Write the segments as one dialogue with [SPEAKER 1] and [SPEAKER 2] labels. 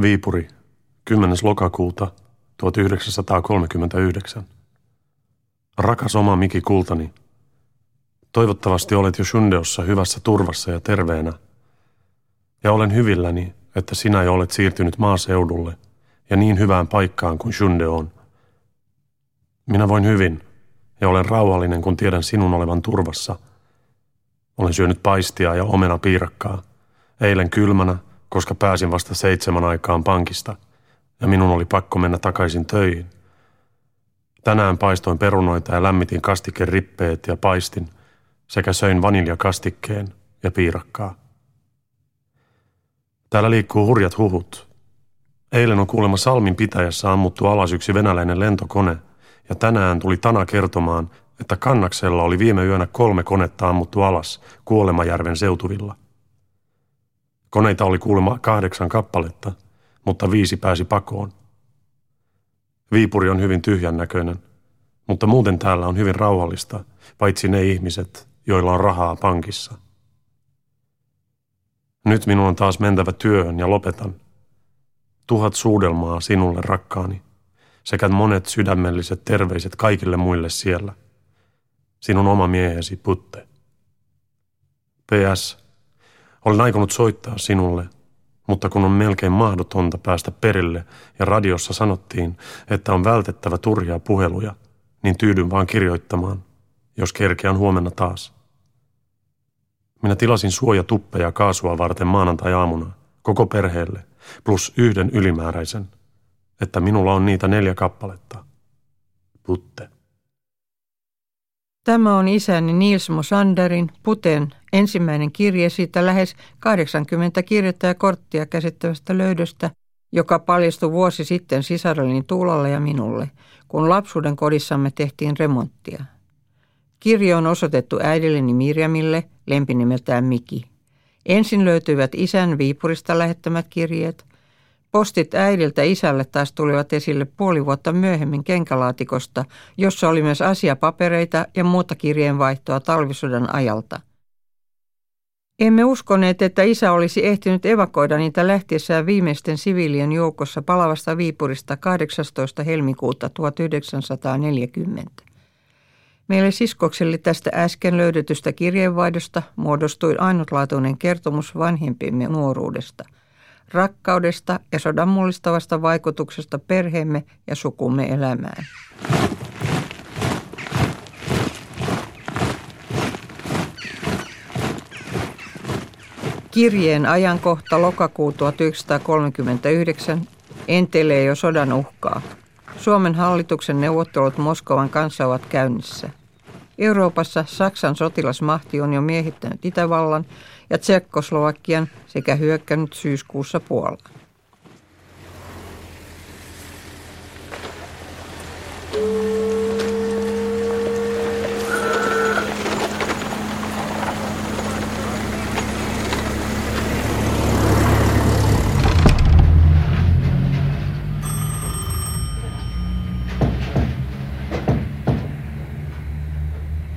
[SPEAKER 1] Viipuri, 10. lokakuuta 1939. Rakas oma Miki Kultani, toivottavasti olet jo Shundeossa hyvässä turvassa ja terveenä. Ja olen hyvilläni, että sinä jo olet siirtynyt maaseudulle ja niin hyvään paikkaan kuin Shunde on. Minä voin hyvin ja olen rauhallinen, kun tiedän sinun olevan turvassa. Olen syönyt paistia ja omena piirakkaa. Eilen kylmänä, koska pääsin vasta seitsemän aikaan pankista ja minun oli pakko mennä takaisin töihin. Tänään paistoin perunoita ja lämmitin kastikkeen rippeet ja paistin sekä söin vaniljakastikkeen ja piirakkaa. Täällä liikkuu hurjat huhut. Eilen on kuulemma Salmin pitäjässä ammuttu alas yksi venäläinen lentokone ja tänään tuli Tana kertomaan, että Kannaksella oli viime yönä kolme konetta ammuttu alas Kuolemajärven seutuvilla – Koneita oli kuulemma kahdeksan kappaletta, mutta viisi pääsi pakoon. Viipuri on hyvin tyhjän näköinen, mutta muuten täällä on hyvin rauhallista, paitsi ne ihmiset, joilla on rahaa pankissa. Nyt minun on taas mentävä työhön ja lopetan. Tuhat suudelmaa sinulle rakkaani, sekä monet sydämelliset terveiset kaikille muille siellä. Sinun oma miehesi Putte. PS. Olen aikonut soittaa sinulle, mutta kun on melkein mahdotonta päästä perille ja radiossa sanottiin, että on vältettävä turhia puheluja, niin tyydyn vaan kirjoittamaan, jos kerkeän huomenna taas. Minä tilasin suojatuppeja kaasua varten maanantai-aamuna, koko perheelle, plus yhden ylimääräisen, että minulla on niitä neljä kappaletta. Putte.
[SPEAKER 2] Tämä on isäni Nils Mosanderin, Puten, ensimmäinen kirje siitä lähes 80 kirjettä ja korttia käsittävästä löydöstä, joka paljastui vuosi sitten sisarelleni Tuulalle ja minulle, kun lapsuuden kodissamme tehtiin remonttia. Kirje on osoitettu äidilleni Mirjamille, lempinimeltään Miki. Ensin löytyivät isän Viipurista lähettämät kirjeet – Postit äidiltä isälle taas tulivat esille puoli vuotta myöhemmin kenkälaatikosta, jossa oli myös asiapapereita ja muuta kirjeenvaihtoa talvisodan ajalta. Emme uskoneet, että isä olisi ehtinyt evakoida niitä lähtiessään viimeisten siviilien joukossa palavasta Viipurista 18. helmikuuta 1940. Meille siskokselle tästä äsken löydetystä kirjeenvaihdosta muodostui ainutlaatuinen kertomus vanhempimme nuoruudesta – rakkaudesta ja sodan mullistavasta vaikutuksesta perheemme ja sukumme elämään. Kirjeen ajankohta lokakuu 1939 entelee jo sodan uhkaa. Suomen hallituksen neuvottelut Moskovan kanssa ovat käynnissä. Euroopassa Saksan sotilasmahti on jo miehittänyt Itävallan ja Tsekkoslovakian sekä hyökkännyt syyskuussa Puolaan.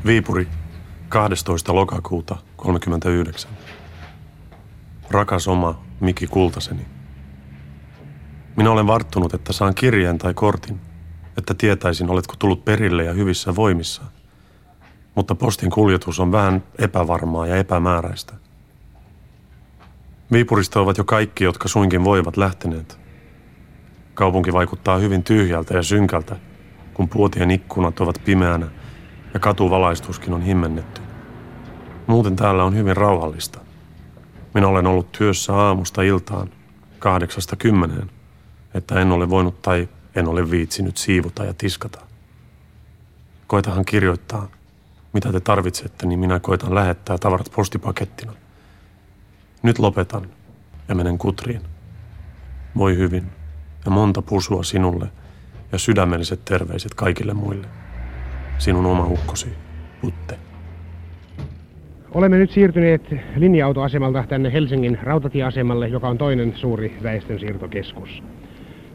[SPEAKER 1] Viipuri, 12. lokakuuta 39. Rakas oma Miki Kultaseni. Minä olen varttunut, että saan kirjeen tai kortin, että tietäisin, oletko tullut perille ja hyvissä voimissa. Mutta postin kuljetus on vähän epävarmaa ja epämääräistä. Viipurista ovat jo kaikki, jotka suinkin voivat lähteneet. Kaupunki vaikuttaa hyvin tyhjältä ja synkältä, kun puotien ikkunat ovat pimeänä ja katuvalaistuskin on himmennetty. Muuten täällä on hyvin rauhallista. Minä olen ollut työssä aamusta iltaan, kahdeksasta kymmeneen, että en ole voinut tai en ole viitsinyt siivota ja tiskata. Koitahan kirjoittaa, mitä te tarvitsette, niin minä koitan lähettää tavarat postipakettina. Nyt lopetan ja menen kutriin. Voi hyvin ja monta pusua sinulle ja sydämelliset terveiset kaikille muille. Sinun oma ukkosi, Putte.
[SPEAKER 3] Olemme nyt siirtyneet linja-autoasemalta tänne Helsingin rautatieasemalle, joka on toinen suuri väestönsiirtokeskus.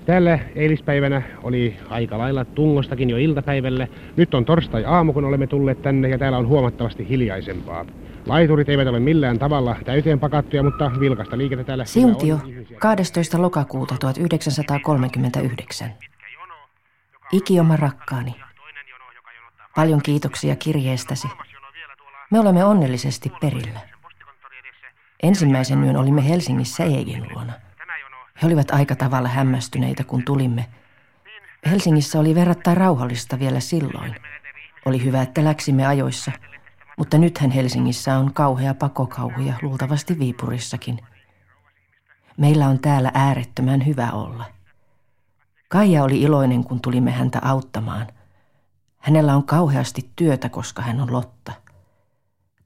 [SPEAKER 3] Täällä eilispäivänä oli aika lailla tungostakin jo iltapäivällä. Nyt on torstai-aamu, kun olemme tulleet tänne ja täällä on huomattavasti hiljaisempaa. Laiturit eivät ole millään tavalla täyteen pakattuja, mutta vilkasta liikettä täällä...
[SPEAKER 4] Siuntio, 12. lokakuuta 1939. Ikioma rakkaani. Paljon kiitoksia kirjeestäsi. Me olemme onnellisesti perillä. Ensimmäisen yön olimme Helsingissä Eegin luona. He olivat aika tavalla hämmästyneitä, kun tulimme. Helsingissä oli verrattain rauhallista vielä silloin. Oli hyvä, että läksimme ajoissa, mutta nythän Helsingissä on kauhea pakokauhu ja luultavasti Viipurissakin. Meillä on täällä äärettömän hyvä olla. Kaija oli iloinen, kun tulimme häntä auttamaan. Hänellä on kauheasti työtä, koska hän on Lotta.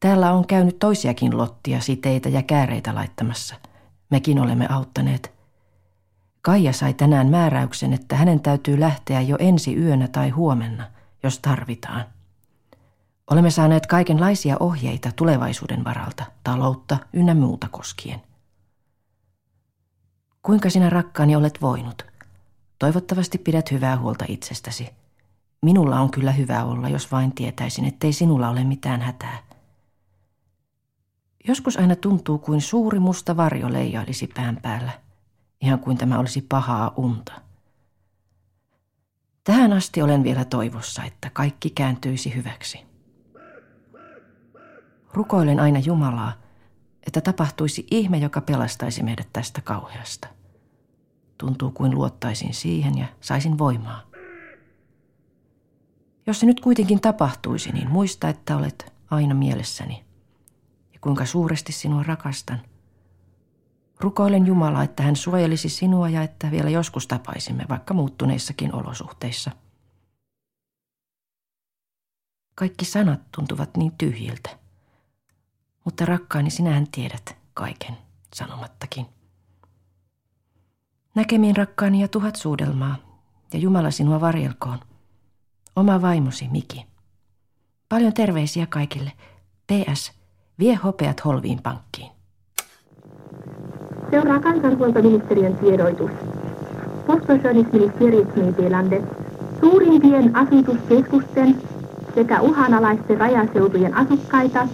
[SPEAKER 4] Täällä on käynyt toisiakin Lottia, siteitä ja kääreitä laittamassa. Mekin olemme auttaneet – Kaija sai tänään määräyksen, että hänen täytyy lähteä jo ensi yönä tai huomenna, jos tarvitaan. Olemme saaneet kaikenlaisia ohjeita tulevaisuuden varalta, taloutta ynnä muuta koskien. Kuinka sinä rakkaani olet voinut? Toivottavasti pidät hyvää huolta itsestäsi. Minulla on kyllä hyvä olla, jos vain tietäisin, ettei sinulla ole mitään hätää. Joskus aina tuntuu kuin suuri musta varjo leijailisi pään päällä – ihan kuin tämä olisi pahaa unta. Tähän asti olen vielä toivossa, että kaikki kääntyisi hyväksi. Rukoilen aina Jumalaa, että tapahtuisi ihme, joka pelastaisi meidät tästä kauheasta. Tuntuu kuin luottaisin siihen ja saisin voimaa. Jos se nyt kuitenkin tapahtuisi, niin muista, että olet aina mielessäni ja kuinka suuresti sinua rakastan – Rukoilen Jumalaa, että hän suojelisi sinua ja että vielä joskus tapaisimme, vaikka muuttuneissakin olosuhteissa. Kaikki sanat tuntuvat niin tyhjiltä. Mutta rakkaani, sinähän tiedät kaiken sanomattakin. Näkemiin rakkaani ja tuhat suudelmaa, ja Jumala sinua varjelkoon. Oma vaimosi Miki. Paljon terveisiä kaikille. PS. Vie hopeat Holviin pankkiin.
[SPEAKER 5] Seuraa kansanhuoltoministeriön tiedoitus. Postförsörjningsministeriet suurimpien asutuskeskusten sekä uhanalaisten rajaseutujen asukkaita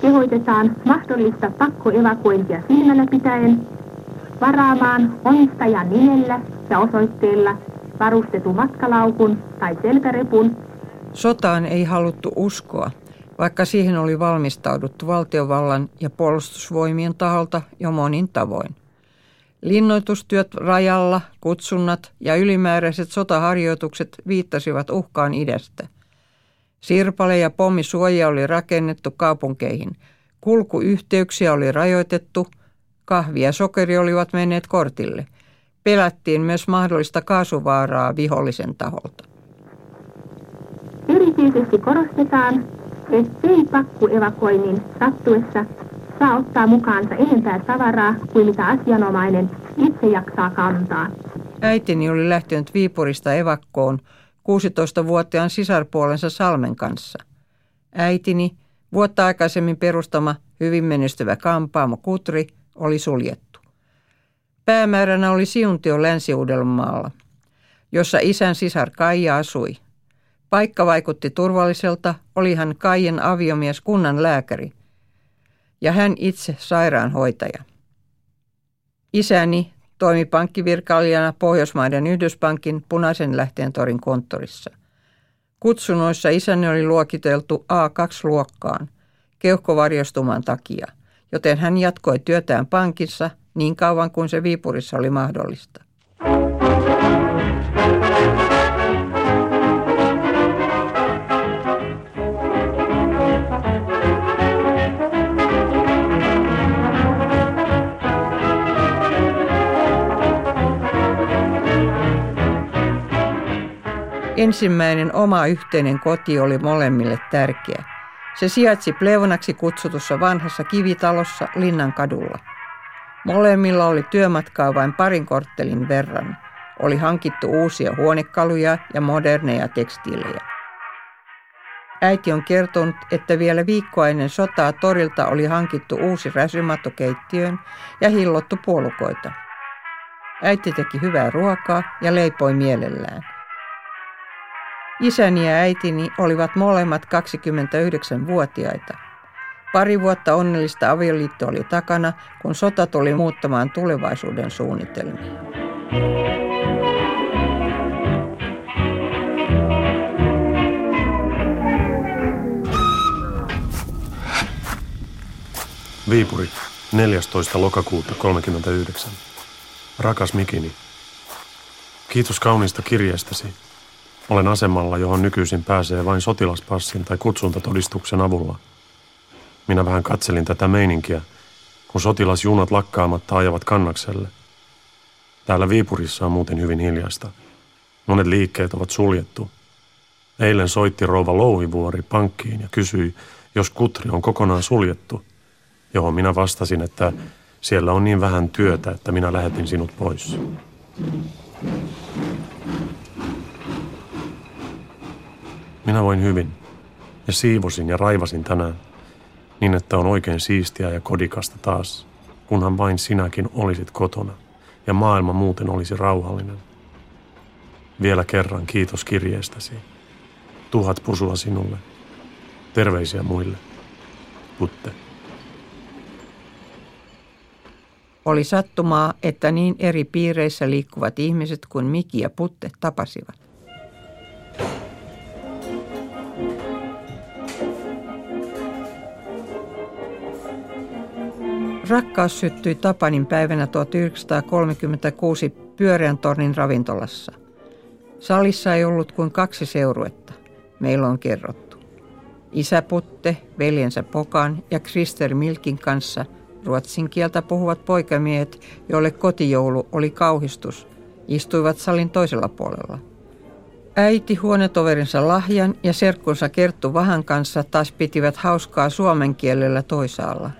[SPEAKER 5] kehoitetaan mahdollista pakkoevakuointia silmällä pitäen varaamaan omistajan nimellä ja osoitteella varustetun matkalaukun tai selkärepun.
[SPEAKER 2] Sotaan ei haluttu uskoa, vaikka siihen oli valmistauduttu valtiovallan ja puolustusvoimien taholta jo monin tavoin. Linnoitustyöt rajalla, kutsunnat ja ylimääräiset sotaharjoitukset viittasivat uhkaan idästä. Sirpale- ja pommisuoja oli rakennettu kaupunkeihin. Kulkuyhteyksiä oli rajoitettu, kahvi ja sokeri olivat menneet kortille. Pelättiin myös mahdollista kaasuvaaraa vihollisen taholta.
[SPEAKER 5] Erityisesti korostetaan, ettei pakkuevakoinnin sattuessa saa ottaa mukaansa enempää tavaraa kuin mitä asianomainen itse jaksaa kantaa.
[SPEAKER 2] Äitini oli lähtenyt Viipurista evakkoon 16-vuotiaan sisarpuolensa Salmen kanssa. Äitini, vuotta aikaisemmin perustama hyvin menestyvä kampaamo Kutri, oli suljettu. Päämääränä oli Siuntio länsi jossa isän sisar Kaija asui – Paikka vaikutti turvalliselta, oli hän Kaijen aviomies kunnan lääkäri ja hän itse sairaanhoitaja. Isäni toimi pankkivirkailijana Pohjoismaiden Yhdyspankin punaisen lähteen torin konttorissa. Kutsunoissa isäni oli luokiteltu A2-luokkaan keuhkovarjostuman takia, joten hän jatkoi työtään pankissa niin kauan kuin se Viipurissa oli mahdollista. Ensimmäinen oma yhteinen koti oli molemmille tärkeä. Se sijaitsi Pleunaksi kutsutussa vanhassa kivitalossa Linnan kadulla. Molemmilla oli työmatkaa vain parin korttelin verran. Oli hankittu uusia huonekaluja ja moderneja tekstiilejä. Äiti on kertonut, että vielä viikkoa ennen sotaa torilta oli hankittu uusi räsymatto keittiöön ja hillottu puolukoita. Äiti teki hyvää ruokaa ja leipoi mielellään. Isäni ja äitini olivat molemmat 29-vuotiaita. Pari vuotta onnellista avioliitto oli takana, kun sota tuli muuttamaan tulevaisuuden suunnitelmia.
[SPEAKER 1] Viipuri, 14. lokakuuta 39. Rakas Mikini, kiitos kauniista kirjeestäsi. Olen asemalla, johon nykyisin pääsee vain sotilaspassin tai kutsuntatodistuksen avulla. Minä vähän katselin tätä meininkiä, kun sotilasjunat lakkaamatta ajavat kannakselle. Täällä Viipurissa on muuten hyvin hiljaista. Monet liikkeet ovat suljettu. Eilen soitti rouva Louhivuori pankkiin ja kysyi, jos kutri on kokonaan suljettu, johon minä vastasin, että siellä on niin vähän työtä, että minä lähetin sinut pois. Minä voin hyvin ja siivosin ja raivasin tänään niin, että on oikein siistiä ja kodikasta taas, kunhan vain sinäkin olisit kotona ja maailma muuten olisi rauhallinen. Vielä kerran kiitos kirjeestäsi. Tuhat pusua sinulle. Terveisiä muille. Putte.
[SPEAKER 2] Oli sattumaa, että niin eri piireissä liikkuvat ihmiset kuin Miki ja Putte tapasivat. Rakkaus syttyi Tapanin päivänä 1936 pyöreän tornin ravintolassa. Salissa ei ollut kuin kaksi seuruetta. Meillä on kerrottu. Isä Putte, veljensä Pokan ja Krister Milkin kanssa – Ruotsin kieltä puhuvat poikamiehet, joille kotijoulu oli kauhistus, istuivat salin toisella puolella. Äiti huonetoverinsa Lahjan ja serkkunsa Kerttu Vahan kanssa taas pitivät hauskaa suomen kielellä toisaalla.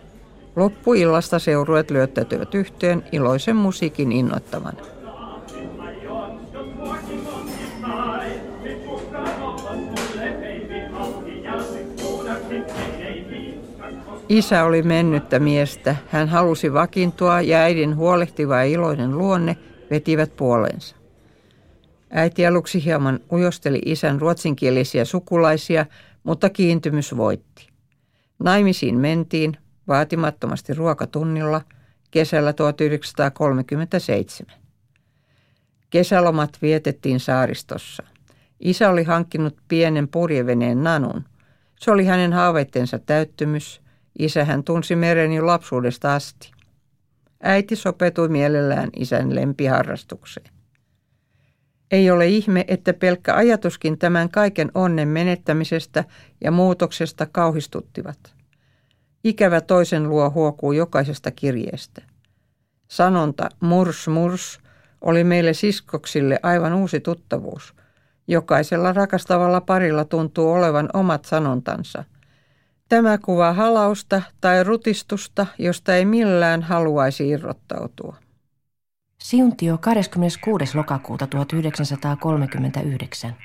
[SPEAKER 2] Loppuillasta seurueet lyöttäytyivät yhteen iloisen musiikin innoittavana. Isä oli mennyttä miestä. Hän halusi vakintua ja äidin huolehtiva ja iloinen luonne vetivät puolensa. Äiti aluksi hieman ujosteli isän ruotsinkielisiä sukulaisia, mutta kiintymys voitti. Naimisiin mentiin vaatimattomasti ruokatunnilla kesällä 1937. Kesälomat vietettiin saaristossa. Isä oli hankkinut pienen purjeveneen Nanun. Se oli hänen haaveittensa täyttymys – Isä hän tunsi meren jo lapsuudesta asti. Äiti sopetui mielellään isän lempiharrastukseen. Ei ole ihme, että pelkkä ajatuskin tämän kaiken onnen menettämisestä ja muutoksesta kauhistuttivat. Ikävä toisen luo huokuu jokaisesta kirjeestä. Sanonta murs murs oli meille siskoksille aivan uusi tuttavuus. Jokaisella rakastavalla parilla tuntuu olevan omat sanontansa – Tämä kuvaa halausta tai rutistusta, josta ei millään haluaisi irrottautua.
[SPEAKER 4] Siuntio 26. lokakuuta 1939.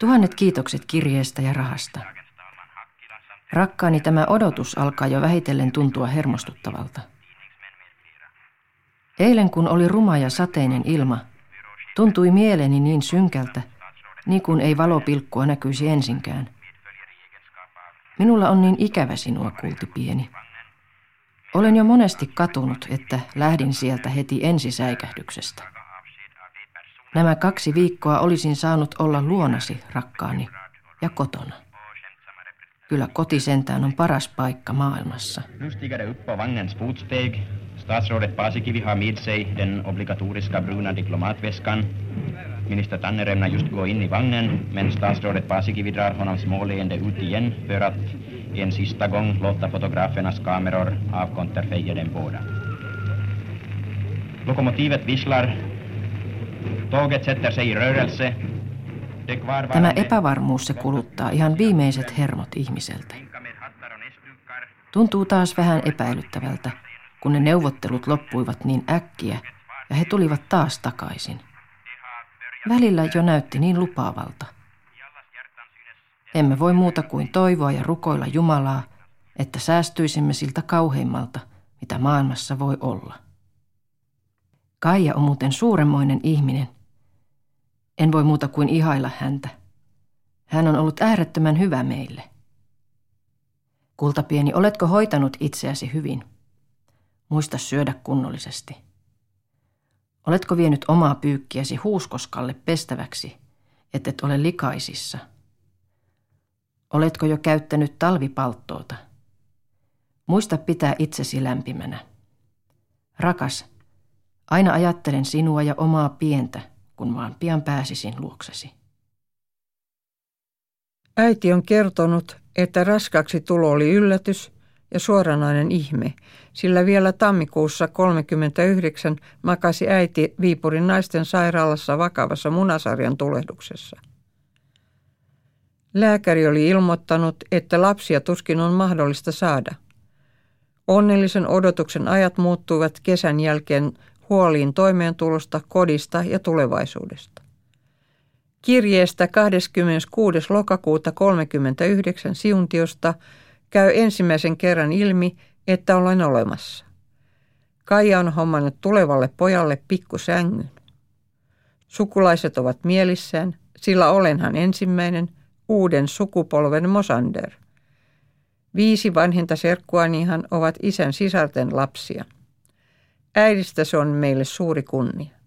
[SPEAKER 4] Tuhannet kiitokset kirjeestä ja rahasta. Rakkaani tämä odotus alkaa jo vähitellen tuntua hermostuttavalta. Eilen kun oli ruma ja sateinen ilma, tuntui mieleni niin synkältä, niin kuin ei valopilkkua näkyisi ensinkään – Minulla on niin ikävä sinua, kulti pieni. Olen jo monesti katunut, että lähdin sieltä heti ensisäikähdyksestä. Nämä kaksi viikkoa olisin saanut olla luonasi, rakkaani, ja kotona. Kyllä koti sentään on paras paikka maailmassa. Nu stiger det upp på vagnens fotsteg. Statsrådet Paasikivi har med sig den obligatoriska bruna diplomatväskan. Minister Tanner ämnar just gå in i vagnen, men statsrådet Paasikivi drar honom småleende ut igen för att en sista gång låta fotografernas kameror avkonterfeja den båda. Lokomotivet visslar. Tåget sätter sig i rörelse. Tämä epävarmuus se kuluttaa ihan viimeiset hermot ihmiseltä. Tuntuu taas vähän epäilyttävältä, kun ne neuvottelut loppuivat niin äkkiä ja he tulivat taas takaisin. Välillä jo näytti niin lupaavalta. Emme voi muuta kuin toivoa ja rukoilla Jumalaa, että säästyisimme siltä kauheimmalta, mitä maailmassa voi olla. Kaija on muuten suuremmoinen ihminen. En voi muuta kuin ihailla häntä. Hän on ollut äärettömän hyvä meille. Kultapieni, oletko hoitanut itseäsi hyvin? Muista syödä kunnollisesti. Oletko vienyt omaa pyykkiäsi huuskoskalle pestäväksi, ettet ole likaisissa? Oletko jo käyttänyt talvipalttoota? Muista pitää itsesi lämpimänä. Rakas, aina ajattelen sinua ja omaa pientä, kun vaan pian pääsisin luoksesi.
[SPEAKER 2] Äiti on kertonut, että raskaksi tulo oli yllätys ja suoranainen ihme, sillä vielä tammikuussa 39 makasi äiti Viipurin naisten sairaalassa vakavassa munasarjan tulehduksessa. Lääkäri oli ilmoittanut, että lapsia tuskin on mahdollista saada. Onnellisen odotuksen ajat muuttuivat kesän jälkeen huoliin toimeentulosta, kodista ja tulevaisuudesta. Kirjeestä 26. lokakuuta 39 siuntiosta käy ensimmäisen kerran ilmi, että olen olemassa. Kaija on hommannut tulevalle pojalle pikkusängyn. Sukulaiset ovat mielissään, sillä olenhan ensimmäinen uuden sukupolven Mosander. Viisi vanhinta serkkuanihan ovat isän sisarten lapsia. Äidistä se on meille suuri kunnia.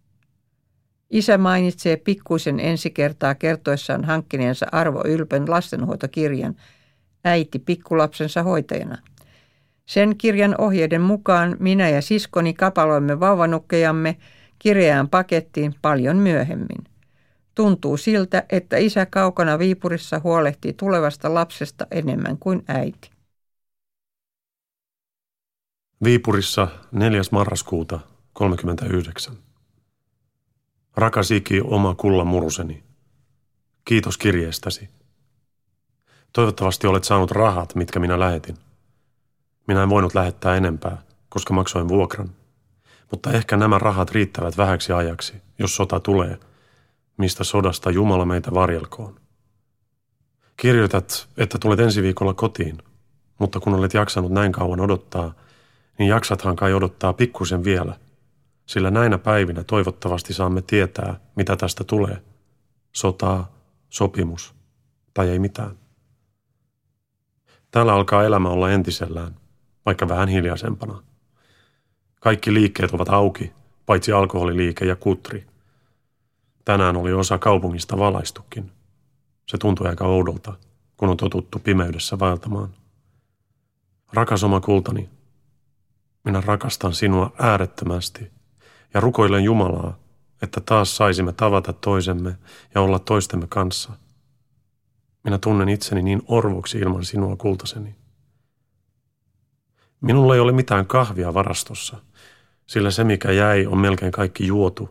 [SPEAKER 2] Isä mainitsee pikkuisen ensi kertaa kertoessaan hankkineensa Arvo Ylpön lastenhoitokirjan äiti pikkulapsensa hoitajana. Sen kirjan ohjeiden mukaan minä ja siskoni kapaloimme vauvanukkejamme kirjaan pakettiin paljon myöhemmin. Tuntuu siltä, että isä kaukana Viipurissa huolehtii tulevasta lapsesta enemmän kuin äiti.
[SPEAKER 1] Viipurissa 4. marraskuuta 39. Rakas Iki, oma kulla muruseni. Kiitos kirjeestäsi. Toivottavasti olet saanut rahat, mitkä minä lähetin. Minä en voinut lähettää enempää, koska maksoin vuokran. Mutta ehkä nämä rahat riittävät vähäksi ajaksi, jos sota tulee, mistä sodasta Jumala meitä varjelkoon. Kirjoitat, että tulet ensi viikolla kotiin, mutta kun olet jaksanut näin kauan odottaa, niin jaksathan kai odottaa pikkusen vielä – sillä näinä päivinä toivottavasti saamme tietää, mitä tästä tulee. Sotaa, sopimus tai ei mitään. Täällä alkaa elämä olla entisellään, vaikka vähän hiljaisempana. Kaikki liikkeet ovat auki, paitsi alkoholiliike ja kutri. Tänään oli osa kaupungista valaistukin. Se tuntui aika oudolta, kun on totuttu pimeydessä vaeltamaan. Rakas oma kultani, minä rakastan sinua äärettömästi – ja rukoilen Jumalaa, että taas saisimme tavata toisemme ja olla toistemme kanssa. Minä tunnen itseni niin orvoksi ilman sinua kultaseni. Minulla ei ole mitään kahvia varastossa, sillä se mikä jäi on melkein kaikki juotu,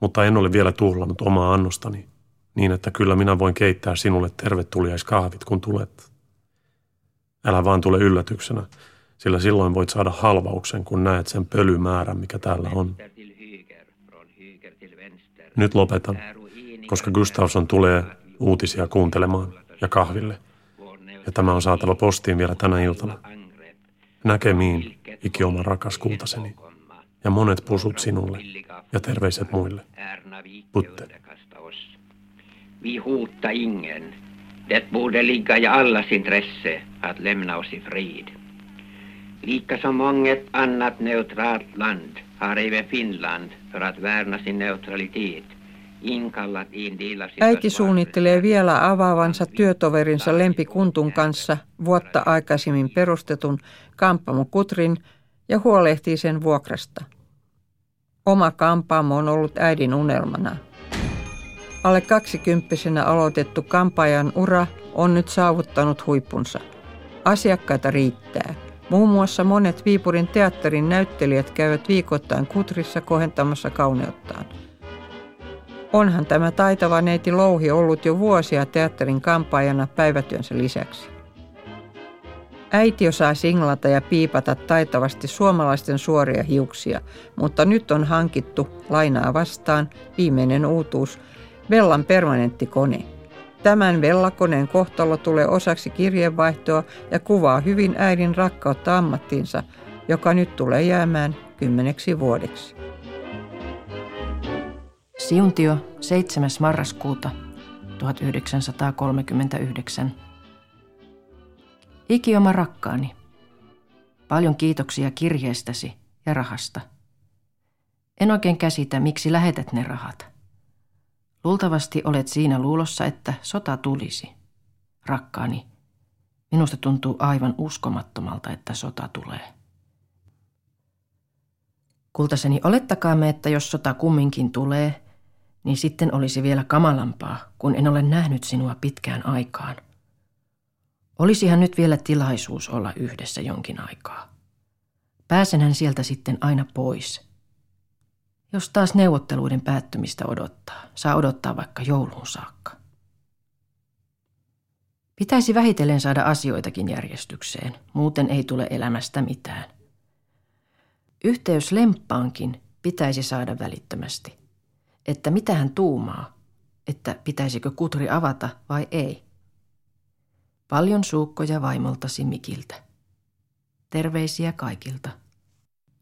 [SPEAKER 1] mutta en ole vielä tuhlannut omaa annostani, niin että kyllä minä voin keittää sinulle tervetuliaiskahvit, kun tulet. Älä vaan tule yllätyksenä, sillä silloin voit saada halvauksen, kun näet sen pölymäärän, mikä täällä on. Nyt lopetan, koska Gustafsson tulee uutisia kuuntelemaan ja kahville. Ja tämä on saatava postiin vielä tänä iltana. Näkemiin, ikioman rakas kultaseni. Ja monet pusut sinulle ja terveiset muille. Putte.
[SPEAKER 6] Vi hotar ingen. Det borde ligga i allas intresse att lämna oss i frid. Lika som månget annat neutralt land har även Finland för att värna sin neutralitet
[SPEAKER 2] Äiti suunnittelee vielä avaavansa työtoverinsa Lempikuntun kanssa vuotta aikaisemmin perustetun Kampamo Kutrin ja huolehtii sen vuokrasta. Oma kampaamo on ollut äidin unelmana. Alle kaksikymppisenä aloitettu kampaajan ura on nyt saavuttanut huippunsa. Asiakkaita riittää – Muun muassa monet Viipurin teatterin näyttelijät käyvät viikoittain Kutrissa kohentamassa kauneuttaan. Onhan tämä taitava neiti Louhi ollut jo vuosia teatterin kampaajana päivätyönsä lisäksi. Äiti osaa singlata ja piipata taitavasti suomalaisten suoria hiuksia, mutta nyt on hankittu lainaa vastaan viimeinen uutuus, Vellan permanenttikone – Tämän vellakoneen kohtalo tulee osaksi kirjeenvaihtoa ja kuvaa hyvin äidin rakkautta ammattiinsa, joka nyt tulee jäämään kymmeneksi vuodeksi.
[SPEAKER 4] Siuntio 7. marraskuuta 1939. Ikioma rakkaani, paljon kiitoksia kirjeestäsi ja rahasta. En oikein käsitä, miksi lähetät ne rahat. Luultavasti olet siinä luulossa, että sota tulisi. Rakkaani, minusta tuntuu aivan uskomattomalta, että sota tulee. Kultaseni, olettakaamme, että jos sota kumminkin tulee, niin sitten olisi vielä kamalampaa, kun en ole nähnyt sinua pitkään aikaan. Olisihan nyt vielä tilaisuus olla yhdessä jonkin aikaa. Pääsenhän sieltä sitten aina pois. Jos taas neuvotteluiden päättymistä odottaa, saa odottaa vaikka jouluun saakka. Pitäisi vähitellen saada asioitakin järjestykseen, muuten ei tule elämästä mitään. Yhteys Lemppaankin pitäisi saada välittömästi. Että mitä hän tuumaa, että pitäisikö kutri avata vai ei. Paljon suukkoja vaimoltasi Mikiltä. Terveisiä kaikilta.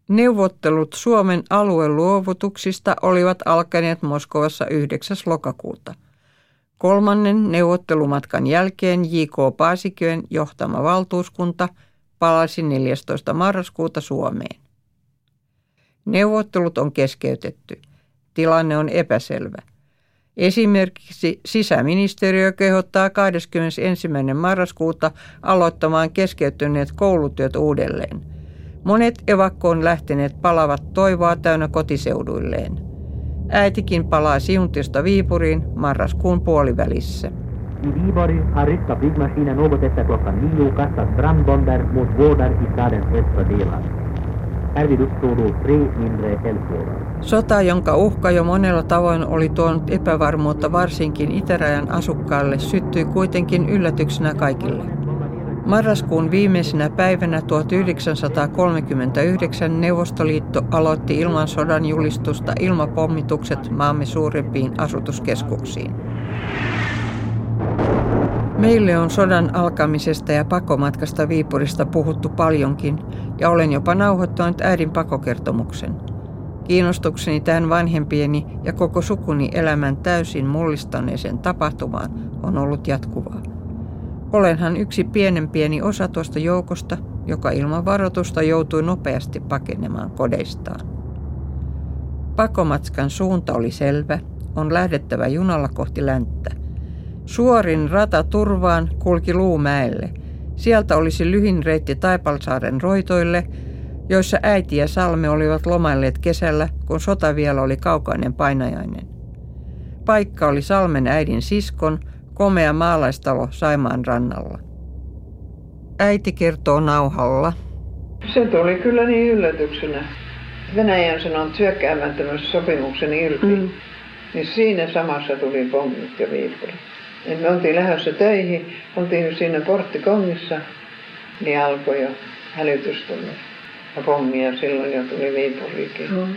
[SPEAKER 2] Neuvottelut Suomen alueen luovutuksista olivat alkaneet Moskovassa 9. lokakuuta. Kolmannen neuvottelumatkan jälkeen J.K. Paasikyön johtama valtuuskunta palasi 14. marraskuuta Suomeen. Neuvottelut on keskeytetty. Tilanne on epäselvä. Esimerkiksi sisäministeriö kehottaa 21. marraskuuta aloittamaan keskeytyneet koulutyöt uudelleen. Monet evakkoon lähteneet palavat toivoa täynnä kotiseuduilleen. Äitikin palaa Siuntiosta Viipuriin marraskuun puolivälissä.
[SPEAKER 7] I Viborg har ryska flygmaskiner något efter klockan nio kastat brandbomber mot gårdar i stadens östra delar.
[SPEAKER 2] Sota, jonka uhka jo monella tavoin oli tuonut epävarmuutta varsinkin itärajan asukkaille, syttyi kuitenkin yllätyksenä kaikille. Marraskuun viimeisenä päivänä 1939 Neuvostoliitto aloitti ilman sodan julistusta ilmapommitukset maamme suurimpiin asutuskeskuksiin. Meille on sodan alkamisesta ja pakomatkasta Viipurista puhuttu paljonkin ja olen jopa nauhoittanut äidin pakokertomuksen. Kiinnostukseni tähän vanhempieni ja koko sukuni elämän täysin mullistaneeseen tapahtumaan on ollut jatkuvaa. Olenhan yksi pienen pieni osa tuosta joukosta, joka ilman varoitusta joutui nopeasti pakenemaan kodeistaan. Pakomatskan suunta oli selvä, on lähdettävä junalla kohti länttä – Suorin rata turvaan kulki Luumäelle. Sieltä olisi lyhin reitti Taipalsaaren roitoille, joissa äiti ja Salme olivat lomailleet kesällä, kun sota vielä oli kaukainen painajainen. Paikka oli Salmen äidin siskon, komea maalaistalo Saimaan rannalla. Äiti kertoo nauhalla.
[SPEAKER 8] Se tuli kyllä niin yllätyksenä. Venäjän sanon sopimuksen irti. Mm. Niin siinä samassa tuli pommit ja viipuri. Et me oltiin lähdössä töihin, oltiin siinä porttikongissa, niin alkoi jo hälytys tulla. Ja pommia silloin jo tuli Viipuriikin. Mm.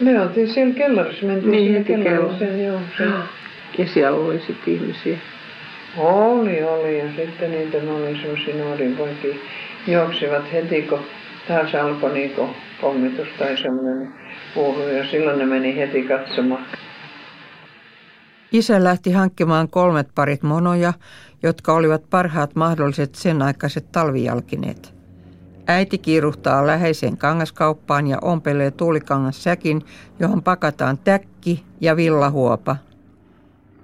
[SPEAKER 8] Me oltiin siellä kellarissa, mentiin niin, siellä kellarissa. Joo.
[SPEAKER 2] Ja siellä oli sitten ihmisiä.
[SPEAKER 8] Oli, oli. Ja sitten niitä oli sellaisia nuoria poikia. Juoksivat heti, kun taas alkoi niinku pommitus tai semmoinen puuru. Ja silloin ne meni heti katsomaan.
[SPEAKER 2] Isä lähti hankkimaan kolmet parit monoja, jotka olivat parhaat mahdolliset sen aikaiset talvijalkineet. Äiti kiiruhtaa läheiseen kangaskauppaan ja ompelee tuulikangassäkin, johon pakataan täkki ja villahuopa.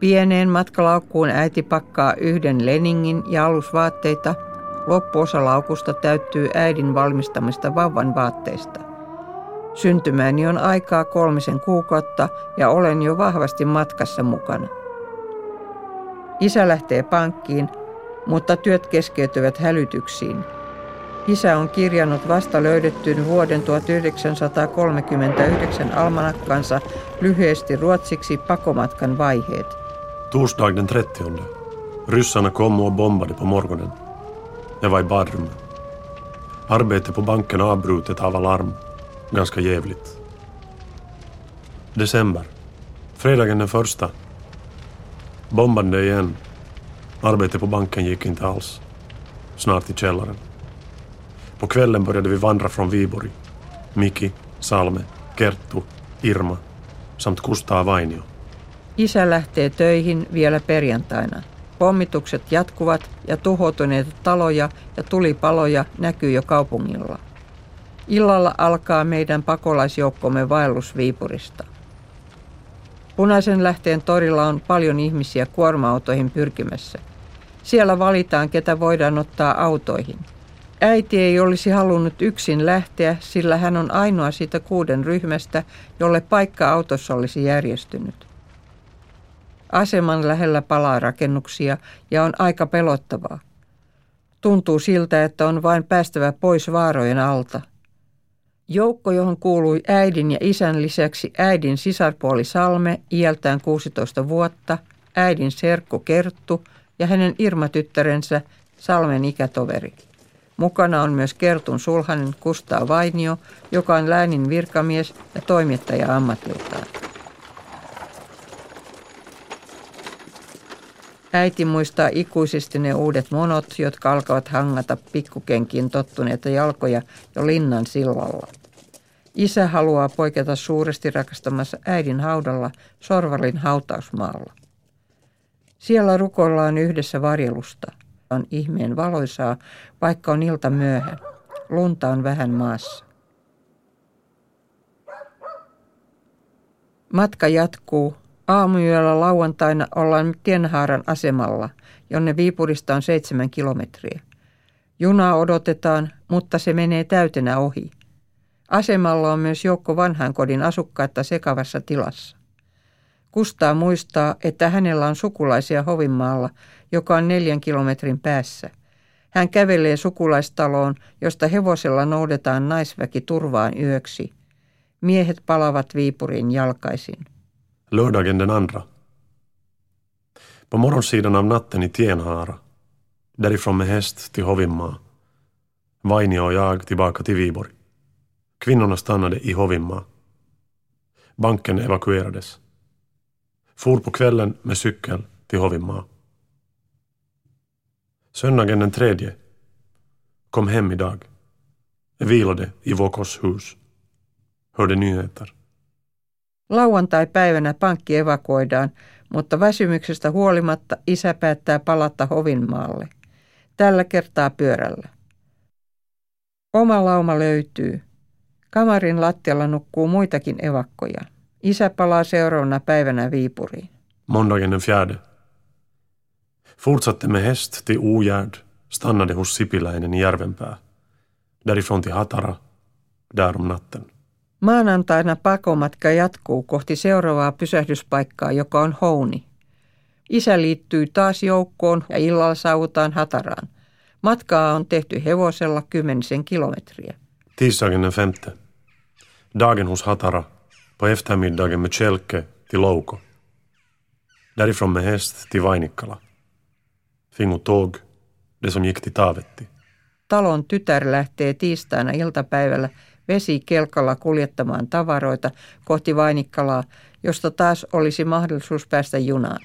[SPEAKER 2] Pieneen matkalaukkuun äiti pakkaa yhden leningin ja alusvaatteita. Loppuosa laukusta täyttyy äidin valmistamista vauvan vaatteista. Syntymääni on aikaa kolmisen kuukautta ja olen jo vahvasti matkassa mukana. Isä lähtee pankkiin, mutta työt keskeytyvät hälytyksiin. Isä on kirjannut vasta löydettyyn vuoden 1939 almanakkansa lyhyesti ruotsiksi pakomatkan vaiheet.
[SPEAKER 1] Torsdag den 30. Ryssarna kom och bombade på morgonen. Jag var i badrummet. Arbetet på banken avbrutet av alarm. Ganska jävligt. December. Fredagen den första. Bombande igen. Arbetet på banken gick inte alls. Snart i källaren. På kvällen började vi vandra från Viborg. Miki, Salme, Kerttu, Irma samt Kustaa Vainio
[SPEAKER 2] Isä lähtee töihin vielä perjantaina. Pommitukset jatkuvat ja tuhoutuneita taloja ja tulipaloja näkyy jo kaupungilla. Illalla alkaa meidän pakolaisjoukkomme vaellus Viipurista. Punaisen lähteen torilla on paljon ihmisiä kuorma-autoihin pyrkimässä. Siellä valitaan, ketä voidaan ottaa autoihin. Äiti ei olisi halunnut yksin lähteä, sillä hän on ainoa siitä kuuden ryhmästä, jolle paikka autossa olisi järjestynyt. Aseman lähellä palaa rakennuksia ja on aika pelottavaa. Tuntuu siltä, että on vain päästävä pois vaarojen alta. Joukko, johon kuului äidin ja isän lisäksi äidin sisarpuoli Salme, iältään 16 vuotta, äidin serkku Kerttu ja hänen Irma-tyttärensä Salmen ikätoveri. Mukana on myös Kertun sulhanen Kustaa Vainio, joka on läänin virkamies ja toimittaja ammatiltaan. Äiti muistaa ikuisesti ne uudet monot, jotka alkavat hangata pikkukenkiin tottuneita jalkoja jo linnan sillalla. Isä haluaa poiketa suuresti rakastamassa äidin haudalla Sorvalin hautausmaalla. Siellä rukoillaan yhdessä varjelusta. On ihmeen valoisaa, vaikka on ilta myöhä. Lunta on vähän maassa. Matka jatkuu Aamuyöllä lauantaina ollaan Tienhaaran asemalla, jonne Viipurista on seitsemän kilometriä. Junaa odotetaan, mutta se menee täytenä ohi. Asemalla on myös joukko vanhan kodin asukkaita sekavassa tilassa. Kustaa muistaa, että hänellä on sukulaisia Hovinmaalla, joka on neljän kilometrin päässä. Hän kävelee sukulaistaloon, josta hevosella noudetaan naisväki turvaan yöksi. Miehet palavat Viipuriin jalkaisin.
[SPEAKER 1] Lördagen den andra. På morgonsidan av natten i Tienhaara, därifrån med häst till Hovimmaa. Vainio och jag tillbaka till Viborg. Kvinnorna stannade i Hovimmaa. Banken evakuerades. For på kvällen med cykel till Hovimmaa. Söndagen den tredje kom hem idag. Vilade i Våkos hus. Hörde nyheter.
[SPEAKER 2] Lauantai-päivänä pankki evakuoidaan, mutta väsymyksestä huolimatta isä päättää palata Hovinmaalle. Tällä kertaa pyörällä. Oma lauma löytyy. Kamarin lattialla nukkuu muitakin evakkoja. Isä palaa seuraavana päivänä Viipuriin.
[SPEAKER 1] Måndagen den fjärde. Fortsatte med häst till Ogärd, stannade hos Sipiläinen i Järvenpää. Därifrån till Hatara, där om natten.
[SPEAKER 2] Maanantaina pakomatka jatkuu kohti seuraavaa pysähdyspaikkaa, joka on Houni. Isä liittyy taas joukkoon ja illalla saavutaan Hataraan. Matkaa on tehty hevosella kymmenisen kilometriä.
[SPEAKER 1] Tisdagen den femte. Dagen hos Hatara. På eftermiddagen med kälke till Louko. Därifrån med häst till Vainikkala. Fingu tåg, det som gick till Taavetti.
[SPEAKER 2] Talon tytär lähtee tiistaina iltapäivällä vesikelkalla kuljettamaan tavaroita kohti Vainikkalaa, josta taas olisi mahdollisuus päästä junaan.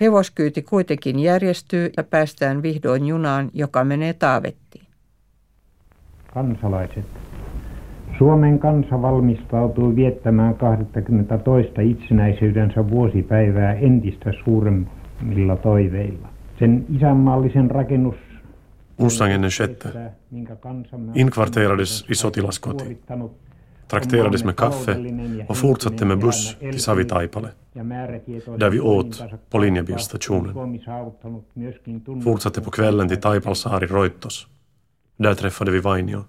[SPEAKER 2] Hevoskyyti kuitenkin järjestyy ja päästään vihdoin junaan, joka menee Taavettiin.
[SPEAKER 3] Kansalaiset. Suomen kansa valmistautuu viettämään 22. itsenäisyydensä vuosipäivää entistä suuremmilla toiveilla. Sen isänmaallisen rakennus
[SPEAKER 1] Onsdagen den sjätte inkvarterades i sotilaskoti, trakterades med kaffe och fortsatte med buss till Savitaipale, där vi åt på linjebilstationen. Fortsatte på kvällen till Taipalsaari Roittos. Där träffade vi Vainio.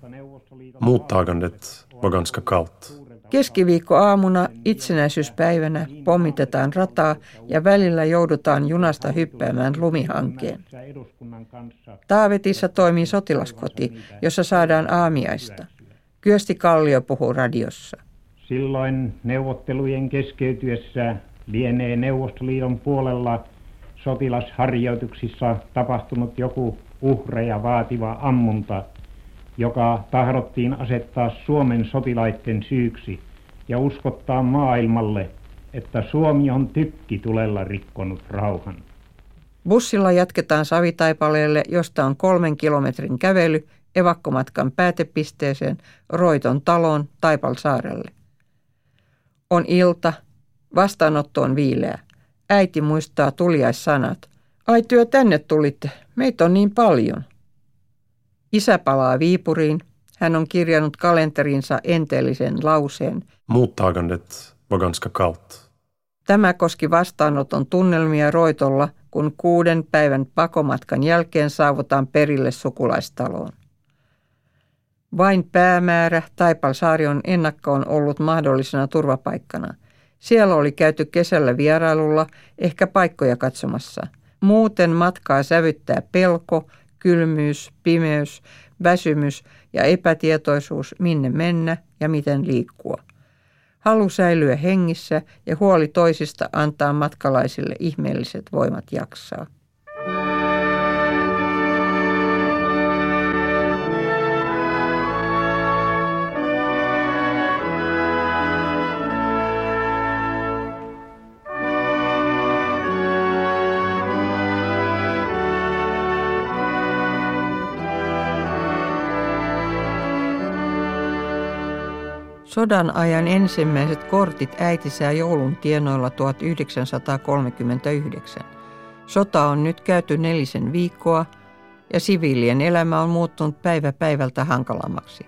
[SPEAKER 1] Mottagandet var ganska kallt.
[SPEAKER 2] Keskiviikkoaamuna itsenäisyyspäivänä pommitetaan rataa ja välillä joudutaan junasta hyppäämään lumihankeen. Taavetissa toimii sotilaskoti, jossa saadaan aamiaista. Kyösti Kallio puhuu radiossa.
[SPEAKER 3] Silloin neuvottelujen keskeytyessä lienee Neuvostoliiton puolella sotilasharjoituksissa tapahtunut joku uhreja vaativa ammunta – joka tahdottiin asettaa Suomen sotilaiden syyksi ja uskottaa maailmalle, että Suomi on tykki tulella rikkonut rauhan.
[SPEAKER 2] Bussilla jatketaan Savitaipaleelle, josta on kolmen kilometrin kävely evakkomatkan päätepisteeseen Roiton taloon Taipalsaarelle. On ilta, Vastaanotto on viileä. Äiti muistaa tuliaissanat. Ai työ tänne tulitte, meitä on niin paljon. Isä palaa Viipuriin. Hän on kirjannut kalenteriinsa enteellisen lauseen.
[SPEAKER 1] Muuttagandet var ganska kallt.
[SPEAKER 2] Tämä koski vastaanoton tunnelmia Roitolla, kun kuuden päivän pakomatkan jälkeen saavutaan perille sukulaistaloon. Vain päämäärä Taipalsaarion ennakkoon ollut mahdollisena turvapaikkana. Siellä oli käyty kesällä vierailulla, ehkä paikkoja katsomassa. Muuten matkaa sävyttää pelko, kylmyys, pimeys, väsymys ja epätietoisuus, minne mennä ja miten liikkua. Halu säilyä hengissä ja huoli toisista antaa matkalaisille ihmeelliset voimat jaksaa. Sodan ajan ensimmäiset kortit äitisää joulun tienoilla 1939. Sota on nyt käyty nelisen viikkoa ja siviilien elämä on muuttunut päivä päivältä hankalammaksi.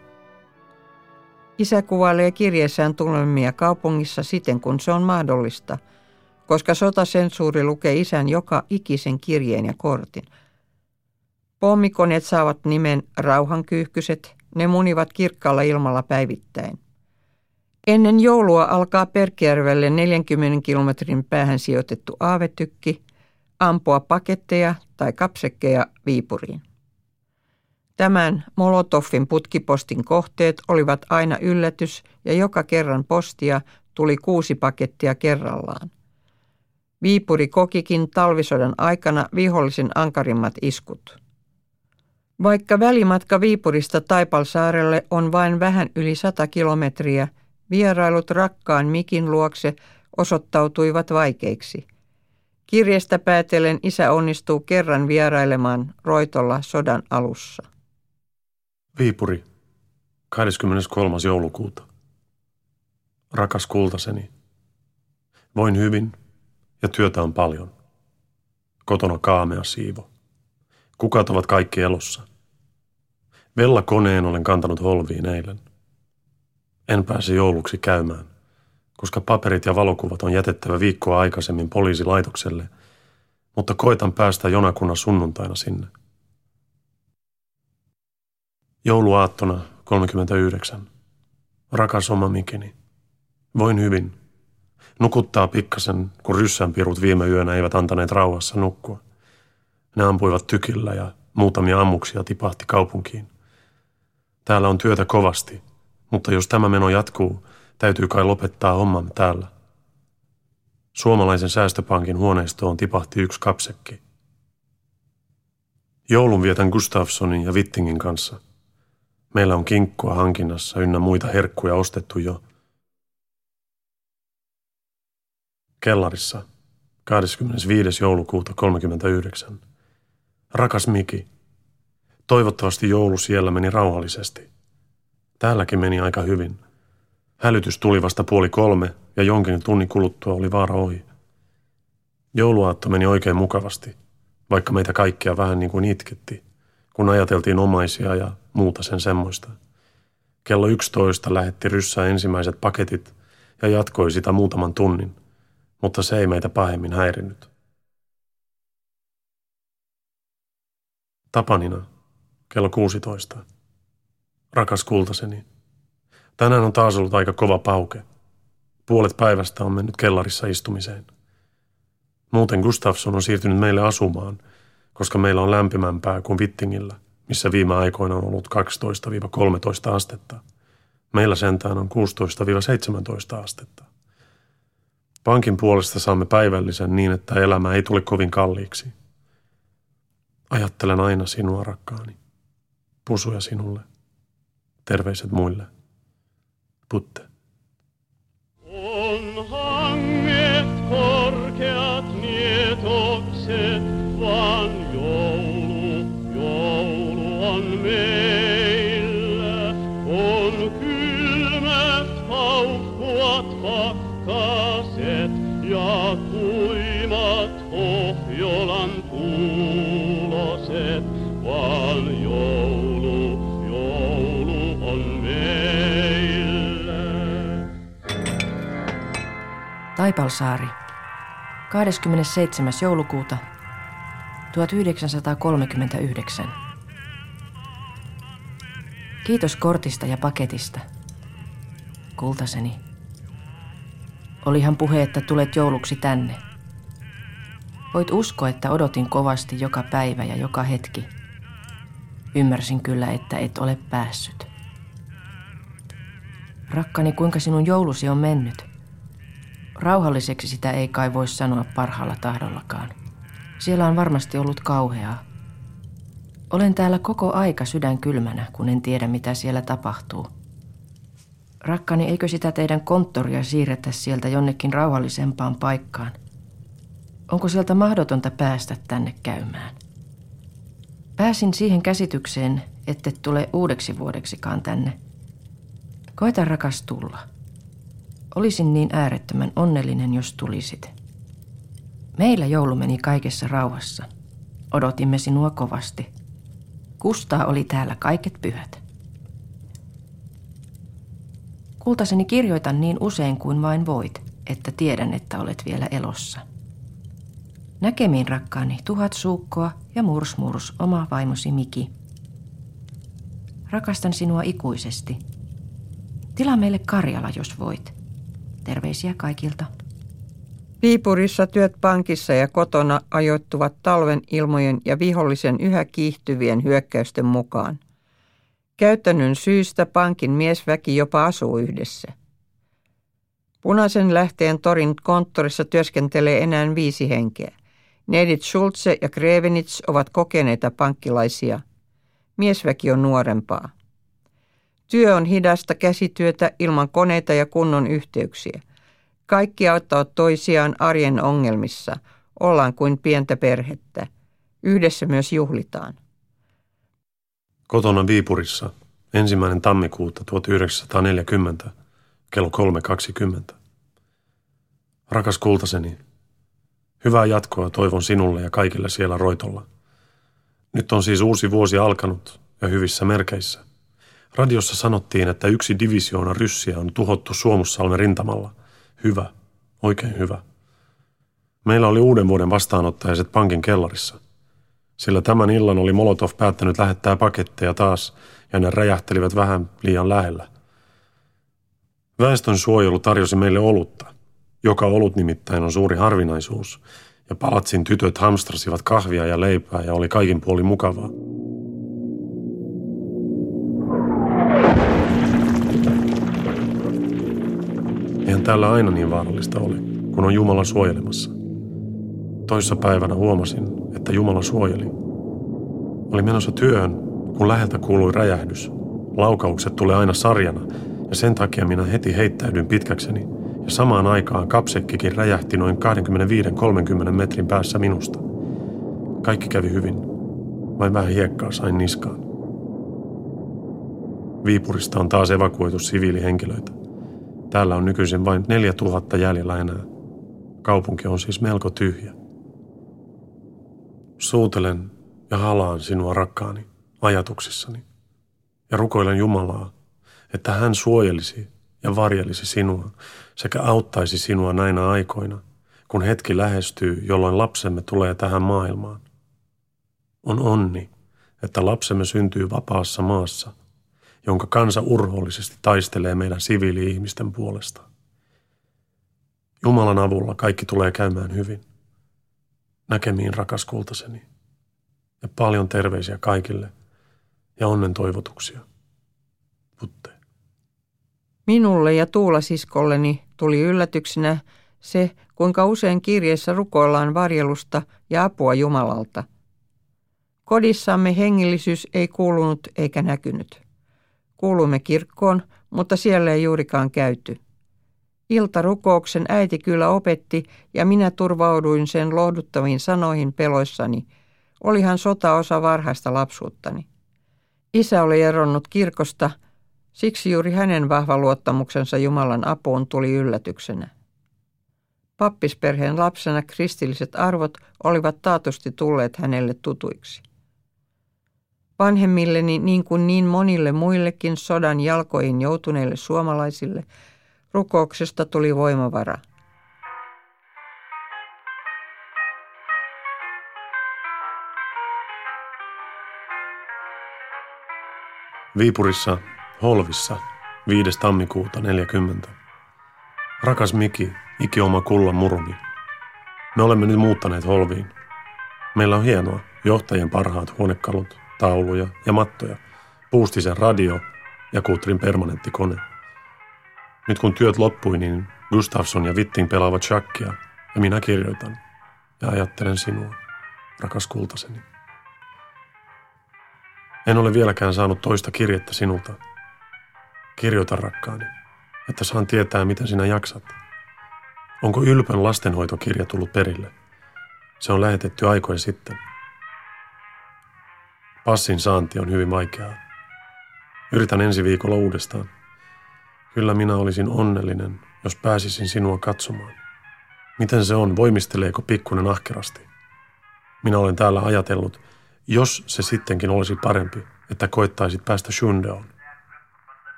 [SPEAKER 2] Isä kuvailee kirjeessään tunnelmia kaupungissa siten kun se on mahdollista, koska sotasensuuri lukee isän joka ikisen kirjeen ja kortin. Pommikoneet saavat nimen rauhankyyhkyset, ne munivat kirkkaalla ilmalla päivittäin. Ennen joulua alkaa Perkijärvelle 40 kilometrin päähän sijoitettu aavetykki ampua paketteja tai kapsekkeja Viipuriin. Tämän Molotoffin putkipostin kohteet olivat aina yllätys ja joka kerran postia tuli kuusi pakettia kerrallaan. Viipuri kokikin talvisodan aikana vihollisen ankarimmat iskut. Vaikka välimatka Viipurista Taipalsaarelle on vain vähän yli 100 kilometriä – Vierailut rakkaan Mikin luokse osoittautuivat vaikeiksi. Kirjestä päätellen isä onnistuu kerran vierailemaan Roitolla sodan alussa.
[SPEAKER 1] Viipuri, 23. joulukuuta. Rakas kultaseni, voin hyvin ja työtä on paljon. Kotona kaamea siivo. Kukat ovat kaikki elossa. Vella koneen olen kantanut holviin eilen – en pääse jouluksi käymään, koska paperit ja valokuvat on jätettävä viikkoa aikaisemmin poliisilaitokselle, mutta koitan päästä jonakunna sunnuntaina sinne. Jouluaattona 39. Rakas oma Mikini. Voin hyvin. Nukuttaa pikkasen, kun ryssänpirut viime yönä eivät antaneet rauhassa nukkua. Ne ampuivat tykillä ja muutamia ammuksia tipahti kaupunkiin. Täällä on työtä kovasti – mutta jos tämä meno jatkuu, täytyy kai lopettaa homman täällä. Suomalaisen säästöpankin huoneistoon tipahti yksi kapsekki. Joulun vietän Gustafssonin ja Wittingin kanssa. Meillä on kinkkua hankinnassa ynnä muita herkkuja ostettu jo. Kellarissa 25. joulukuuta 39. Rakas Miki, toivottavasti joulu siellä meni rauhallisesti. Täälläkin meni aika hyvin. Hälytys tuli vasta puoli kolme ja jonkin tunnin kuluttua oli vaara ohi. Jouluaatto meni oikein mukavasti, vaikka meitä kaikkia vähän niin kuin itketti, kun ajateltiin omaisia ja muuta sen semmoista. Kello 11 lähetti ryssä ensimmäiset paketit ja jatkoi sitä muutaman tunnin, mutta se ei meitä pahemmin häirinyt. Tapanina, kello 16. Rakas kultaseni. Tänään on taas ollut aika kova pauke. Puolet päivästä on mennyt kellarissa istumiseen. Muuten Gustafsson on siirtynyt meille asumaan, koska meillä on lämpimämpää kuin Vittingillä, missä viime aikoina on ollut 12-13 astetta. Meillä sentään on 16-17 astetta. Pankin puolesta saamme päivällisen niin, että elämä ei tule kovin kalliiksi. Ajattelen aina sinua, rakkaani. Pusuja sinulle. terveised mulle. Putte.
[SPEAKER 4] Taipalsaari. 27. joulukuuta 1939. Kiitos kortista ja paketista. Kultaseni. Olihan puhe, että tulet jouluksi tänne. Voit uskoa, että odotin kovasti joka päivä ja joka hetki. Ymmärsin kyllä, että et ole päässyt. Rakkani, kuinka sinun joulusi on mennyt? Rauhalliseksi sitä ei kai voi sanoa parhaalla tahdollakaan. Siellä on varmasti ollut kauheaa. Olen täällä koko aika sydän kylmänä, kun en tiedä mitä siellä tapahtuu. Rakkani, eikö sitä teidän konttoria siirretä sieltä jonnekin rauhallisempaan paikkaan? Onko sieltä mahdotonta päästä tänne käymään? Pääsin siihen käsitykseen, ette tule uudeksi vuodeksikaan tänne. Koita rakas tulla. Olisin niin äärettömän onnellinen, jos tulisit. Meillä joulu meni kaikessa rauhassa. Odotimme sinua kovasti. Kustaa oli täällä kaiket pyhät. Kultaseni kirjoitan niin usein kuin vain voit, että tiedän, että olet vielä elossa. Näkemiin rakkaani tuhat suukkoa ja murs murs oma vaimosi Miki. Rakastan sinua ikuisesti. Tilaa meille Karjala, jos voit. Terveisiä kaikilta.
[SPEAKER 2] Viipurissa työt pankissa ja kotona ajoittuvat talven ilmojen ja vihollisen yhä kiihtyvien hyökkäysten mukaan. Käytännön syystä pankin miesväki jopa asuu yhdessä. Punaisen lähteen torin konttorissa työskentelee enää viisi henkeä. Nedit Schulze ja Grevenitz ovat kokeneita pankkilaisia. Miesväki on nuorempaa. Työ on hidasta käsityötä ilman koneita ja kunnon yhteyksiä. Kaikki auttavat toisiaan arjen ongelmissa. Ollaan kuin pientä perhettä. Yhdessä myös juhlitaan.
[SPEAKER 1] Kotona Viipurissa ensimmäinen tammikuuta 1940 kello 3.20. Rakas kultaseni, hyvää jatkoa toivon sinulle ja kaikille siellä roitolla. Nyt on siis uusi vuosi alkanut ja hyvissä merkeissä. Radiossa sanottiin, että yksi divisioona ryssiä on tuhottu Suomussalmen rintamalla. Hyvä, oikein hyvä. Meillä oli uuden vuoden vastaanottajaiset pankin kellarissa. Sillä tämän illan oli Molotov päättänyt lähettää paketteja taas ja ne räjähtelivät vähän liian lähellä. Väestön suojelu tarjosi meille olutta. Joka olut nimittäin on suuri harvinaisuus, ja palatsin tytöt hamstrasivat kahvia ja leipää ja oli kaikin puoli mukavaa. Eihän täällä aina niin vaarallista ole, kun on Jumala suojelemassa. Toissa päivänä huomasin, että Jumala suojeli. Oli menossa työhön, kun läheltä kuului räjähdys. Laukaukset tulee aina sarjana, ja sen takia minä heti heittäydyin pitkäkseni, ja samaan aikaan kapsekkikin räjähti noin 25-30 metrin päässä minusta. Kaikki kävi hyvin. Vain vähän hiekkaa sain niskaan. Viipurista on taas evakuoitu siviilihenkilöitä. Täällä on nykyisin vain 4000 jäljellä enää. Kaupunki on siis melko tyhjä. Suutelen ja halaan sinua rakkaani ajatuksissani ja rukoilen Jumalaa, että hän suojelisi ja varjelisi sinua sekä auttaisi sinua näinä aikoina, kun hetki lähestyy, jolloin lapsemme tulee tähän maailmaan. On onni, että lapsemme syntyy vapaassa maassa, jonka kansa urhoollisesti taistelee meidän siviili-ihmisten puolesta. Jumalan avulla kaikki tulee käymään hyvin. Näkemiin rakas kultaseni. Ja paljon terveisiä kaikille ja onnen toivotuksia. Putte.
[SPEAKER 2] Minulle ja Tuula-siskolleni tuli yllätyksenä se, kuinka usein kirjeessä rukoillaan varjelusta ja apua Jumalalta. Kodissamme hengillisyys ei kuulunut eikä näkynyt. Kuulumme kirkkoon, mutta siellä ei juurikaan käyty. Iltarukouksen äiti kyllä opetti ja minä turvauduin sen lohduttaviin sanoihin peloissani. Olihan sota osa varhaista lapsuuttani. Isä oli eronnut kirkosta, siksi juuri hänen vahva luottamuksensa Jumalan apuun tuli yllätyksenä. Pappisperheen lapsena kristilliset arvot olivat taatusti tulleet hänelle tutuiksi. Vanhemmilleni niin kuin niin monille muillekin sodan jalkoihin joutuneille suomalaisille rukouksesta tuli voimavara.
[SPEAKER 1] Viipurissa, Holvissa, 5. tammikuuta 40. Rakas Miki, ikioma kullan murumi. Me olemme nyt muuttaneet Holviin. Meillä on hienoa, johtajien parhaat huonekalut, tauluja ja mattoja, puustisen radio ja Kutrin permanenttikone. Nyt kun työt loppui, niin Gustafsson ja Witting pelaavat shakkia ja minä kirjoitan ja ajattelen sinua, rakas kultaseni. En ole vieläkään saanut toista kirjettä sinulta. Kirjoita rakkaani, että saan tietää, miten sinä jaksat. Onko Ylpön lastenhoitokirja tullut perille? Se on lähetetty aikoja sitten. Passin saanti on hyvin vaikeaa. Yritän ensi viikolla uudestaan. Kyllä minä olisin onnellinen, jos pääsisin sinua katsomaan. Miten se on, voimisteleeko pikkunen ahkerasti? Minä olen täällä ajatellut, jos se sittenkin olisi parempi, että koettaisit päästä Shundeon.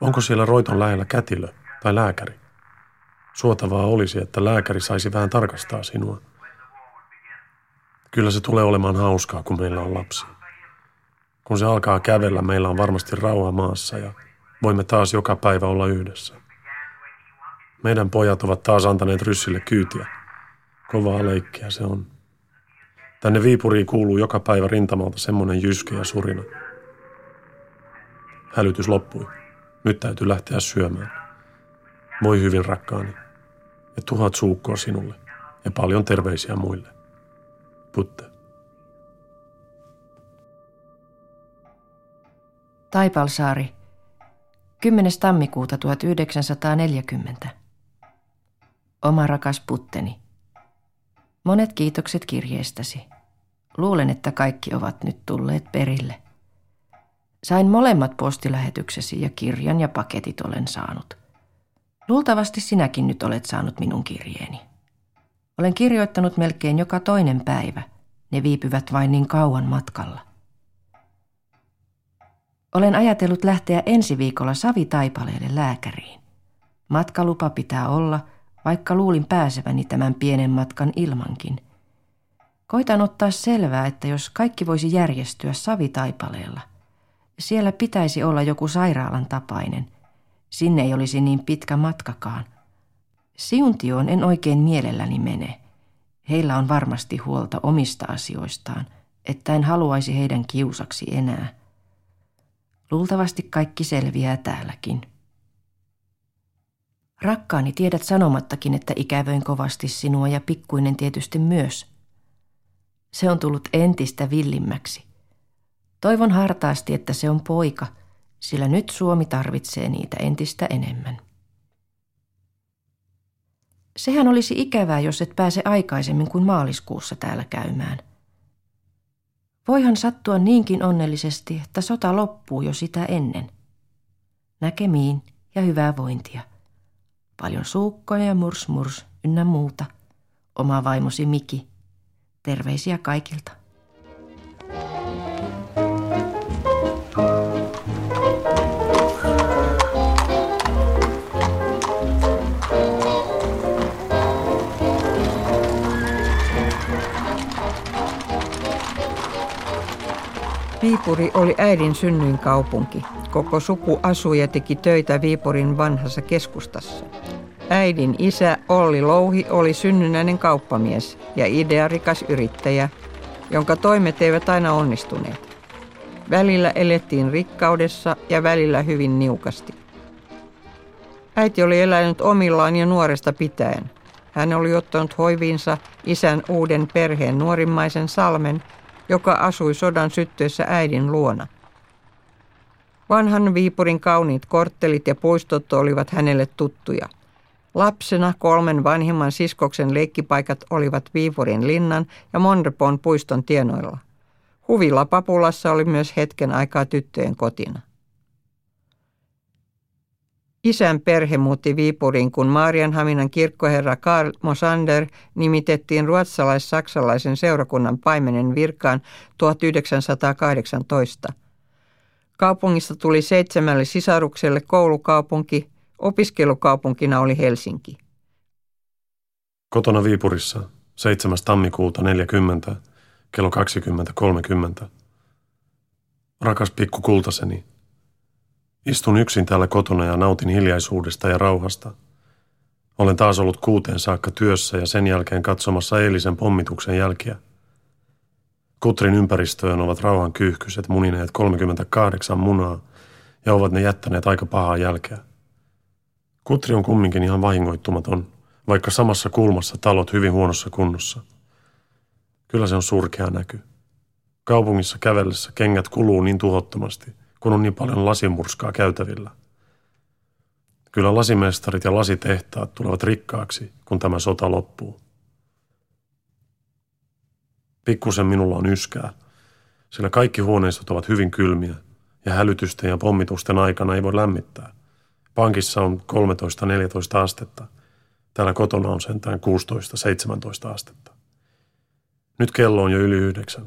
[SPEAKER 1] Onko siellä roiton lähellä kätilö tai lääkäri? Suotavaa olisi, että lääkäri saisi vähän tarkastaa sinua. Kyllä se tulee olemaan hauskaa, kun meillä on lapsi. Kun se alkaa kävellä, meillä on varmasti rauha maassa ja voimme taas joka päivä olla yhdessä. Meidän pojat ovat taas antaneet ryssille kyytiä. Kovaa leikkiä se on. Tänne Viipuriin kuuluu joka päivä rintamalta semmoinen jyske ja surina. Hälytys loppui. Nyt täytyy lähteä syömään. Voi hyvin rakkaani. Ja tuhat suukkoa sinulle. Ja paljon terveisiä muille. Putte.
[SPEAKER 4] Taipalsaari, 10. tammikuuta 1940. Oma rakas putteni. Monet kiitokset kirjeestäsi. Luulen, että kaikki ovat nyt tulleet perille. Sain molemmat postilähetyksesi ja kirjan ja paketit olen saanut. Luultavasti sinäkin nyt olet saanut minun kirjeeni. Olen kirjoittanut melkein joka toinen päivä. Ne viipyvät vain niin kauan matkalla. Olen ajatellut lähteä ensi viikolla Savitaipaleelle lääkäriin. Matkalupa pitää olla, vaikka luulin pääseväni tämän pienen matkan ilmankin. Koitan ottaa selvää, että jos kaikki voisi järjestyä Savitaipaleella, siellä pitäisi olla joku sairaalan tapainen. Sinne ei olisi niin pitkä matkakaan. Siuntioon en oikein mielelläni mene. Heillä on varmasti huolta omista asioistaan, että en haluaisi heidän kiusaksi enää. Luultavasti kaikki selviää täälläkin. Rakkaani, tiedät sanomattakin, että ikävöin kovasti sinua ja pikkuinen tietysti myös. Se on tullut entistä villimmäksi. Toivon hartaasti, että se on poika, sillä nyt Suomi tarvitsee niitä entistä enemmän. Sehän olisi ikävää, jos et pääse aikaisemmin kuin maaliskuussa täällä käymään. Voihan sattua niinkin onnellisesti, että sota loppuu jo sitä ennen. Näkemiin ja hyvää vointia. Paljon suukkoja ja murs murs ynnä muuta. Oma vaimosi Miki. Terveisiä kaikilta.
[SPEAKER 2] Viipuri oli äidin synnyinkaupunki. Koko suku asui ja teki töitä Viipurin vanhassa keskustassa. Äidin isä Olli Louhi oli synnynnäinen kauppamies ja idearikas yrittäjä, jonka toimet eivät aina onnistuneet. Välillä elettiin rikkaudessa ja välillä hyvin niukasti. Äiti oli elänyt omillaan jo nuoresta pitäen. Hän oli ottanut hoiviinsa isän uuden perheen nuorimmaisen Salmen – joka asui sodan syttyessä äidin luona. Vanhan Viipurin kauniit korttelit ja puistot olivat hänelle tuttuja. Lapsena kolmen vanhimman siskoksen leikkipaikat olivat Viipurin linnan ja Monrepon puiston tienoilla. Huvilla Papulassa oli myös hetken aikaa tyttöjen kotina. Isän perhe muutti Viipuriin, kun Maarianhaminan kirkkoherra Karl Mosander nimitettiin ruotsalais-saksalaisen seurakunnan paimenen virkaan 1918. Kaupungista tuli seitsemälle sisarukselle koulukaupunki, opiskelukaupunkina oli Helsinki.
[SPEAKER 1] Kotona Viipurissa 7. tammikuuta 40 kello 20.30. Rakas pikku kultaseni, istun yksin täällä kotona ja nautin hiljaisuudesta ja rauhasta. Olen taas ollut kuuteen saakka työssä ja sen jälkeen katsomassa eilisen pommituksen jälkiä. Kutrin ympäristöön ovat rauhan kyyhkyset munineet 38 munaa ja ovat ne jättäneet aika pahaa jälkeä. Kutri on kumminkin ihan vahingoittumaton, vaikka samassa kulmassa talot hyvin huonossa kunnossa. Kyllä se on surkea näky. Kaupungissa kävellessä kengät kuluu niin tuhottomasti, kun on niin paljon lasimurskaa käytävillä. Kyllä lasimestarit ja lasitehtaat tulevat rikkaaksi, kun tämä sota loppuu. Pikkusen minulla on yskää, sillä kaikki huoneistot ovat hyvin kylmiä ja hälytysten ja pommitusten aikana ei voi lämmittää. Pankissa on 13-14 astetta. Täällä kotona on sentään 16-17 astetta. Nyt kello on jo yli yhdeksän.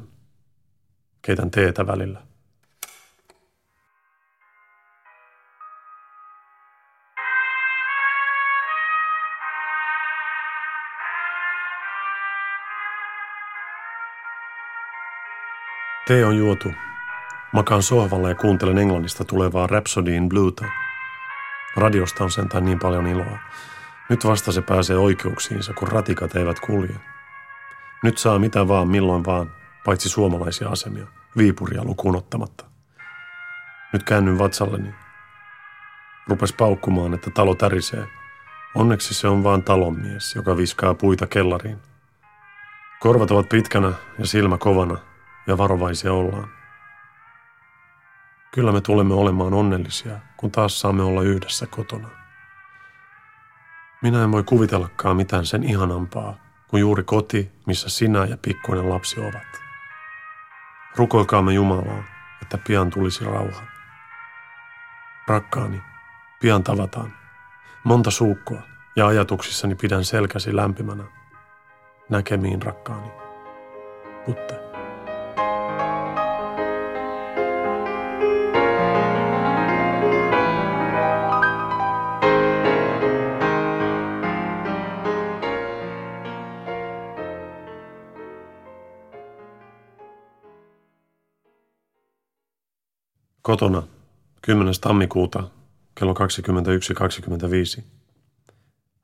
[SPEAKER 1] Keitän teetä välillä. Tee on juotu. Makaan sohvalla ja kuuntelen Englannista tulevaa Rhapsody in Blueta. Radiosta on sentään niin paljon iloa. Nyt vasta se pääsee oikeuksiinsa, kun ratikat eivät kulje. Nyt saa mitä vaan, milloin vaan, paitsi suomalaisia asemia, Viipuria lukuun ottamatta. Nyt käännyn vatsalleni. Rupes paukkumaan, että talo tärisee. Onneksi se on vaan talonmies, joka viskaa puita kellariin. Korvat ovat pitkänä ja silmä kovana, ja varovaisia ollaan. Kyllä me tulemme olemaan onnellisia, kun taas saamme olla yhdessä kotona. Minä en voi kuvitellakaan mitään sen ihanampaa kuin juuri koti, missä sinä ja pikkuinen lapsi ovat. Rukoilkaamme Jumalaa, että pian tulisi rauha. Rakkaani, pian tavataan. Monta suukkoa ja ajatuksissani pidän selkäsi lämpimänä. Näkemiin, rakkaani. Putte. Kotona 10. tammikuuta kello 21.25.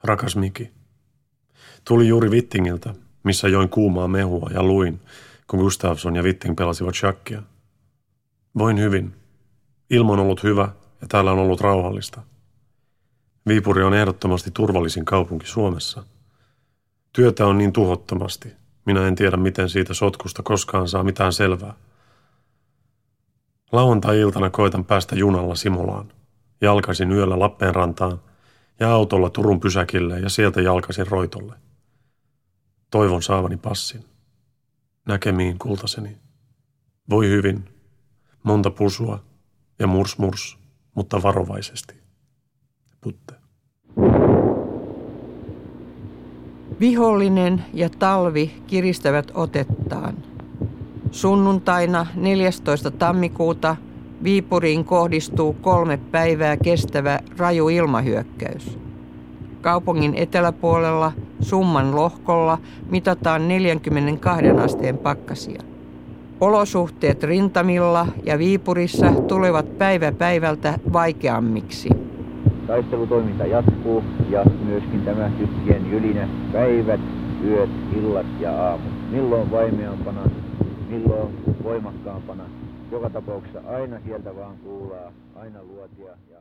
[SPEAKER 1] Rakas Miki. Tuli juuri Vittingiltä, missä join kuumaa mehua ja luin, kun Gustafsson ja Vitting pelasivat shakkia. Voin hyvin. Ilma on ollut hyvä ja täällä on ollut rauhallista. Viipuri on ehdottomasti turvallisin kaupunki Suomessa. Työtä on niin tuhottomasti. Minä en tiedä, miten siitä sotkusta koskaan saa mitään selvää. Lauantai-iltana koitan päästä junalla Simolaan. Jalkaisin yöllä Lappeenrantaan ja autolla Turun pysäkille ja sieltä jalkaisin Roitolle. Toivon saavani passin. Näkemiin kultaseni. Voi hyvin. Monta pusua ja murs murs, mutta varovaisesti. Putte.
[SPEAKER 2] Vihollinen ja talvi kiristävät otettaan. Sunnuntaina 14. tammikuuta Viipuriin kohdistuu kolme päivää kestävä raju ilmahyökkäys. Kaupungin eteläpuolella Summan lohkolla mitataan 42 asteen pakkasia. Olosuhteet rintamilla ja Viipurissa tulevat päivä päivältä vaikeammiksi.
[SPEAKER 9] Taistelutoiminta jatkuu ja myöskin tämä tykkien jylinä päivät, yöt, illat ja aamut. Milloin vaimeampana, milloin voimakkaampana. Joka tapauksessa aina sieltä vaan kuulaa, aina luotia ja.